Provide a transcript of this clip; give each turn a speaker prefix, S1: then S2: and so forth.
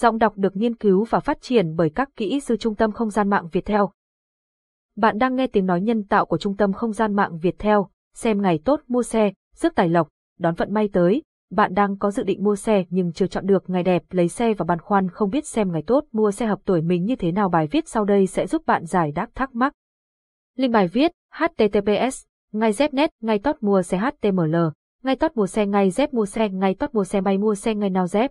S1: Giọng đọc được nghiên cứu và phát triển bởi các kỹ sư Trung tâm Không gian mạng Việt Theo. Bạn đang nghe tiếng nói nhân tạo của Trung tâm Không gian mạng Việt Theo, xem ngày tốt mua xe, rước tài lộc, đón vận may tới. Bạn đang có dự định mua xe nhưng chưa chọn được ngày đẹp lấy xe và băn khoăn không biết xem ngày tốt mua xe hợp tuổi mình như thế nào bài viết sau đây sẽ giúp bạn giải đáp thắc mắc. Link bài viết https ngay znet ngay tốt mua xe html ngay tốt mua xe ngay dép mua xe ngay tốt mua xe bay mua xe ngay nào dép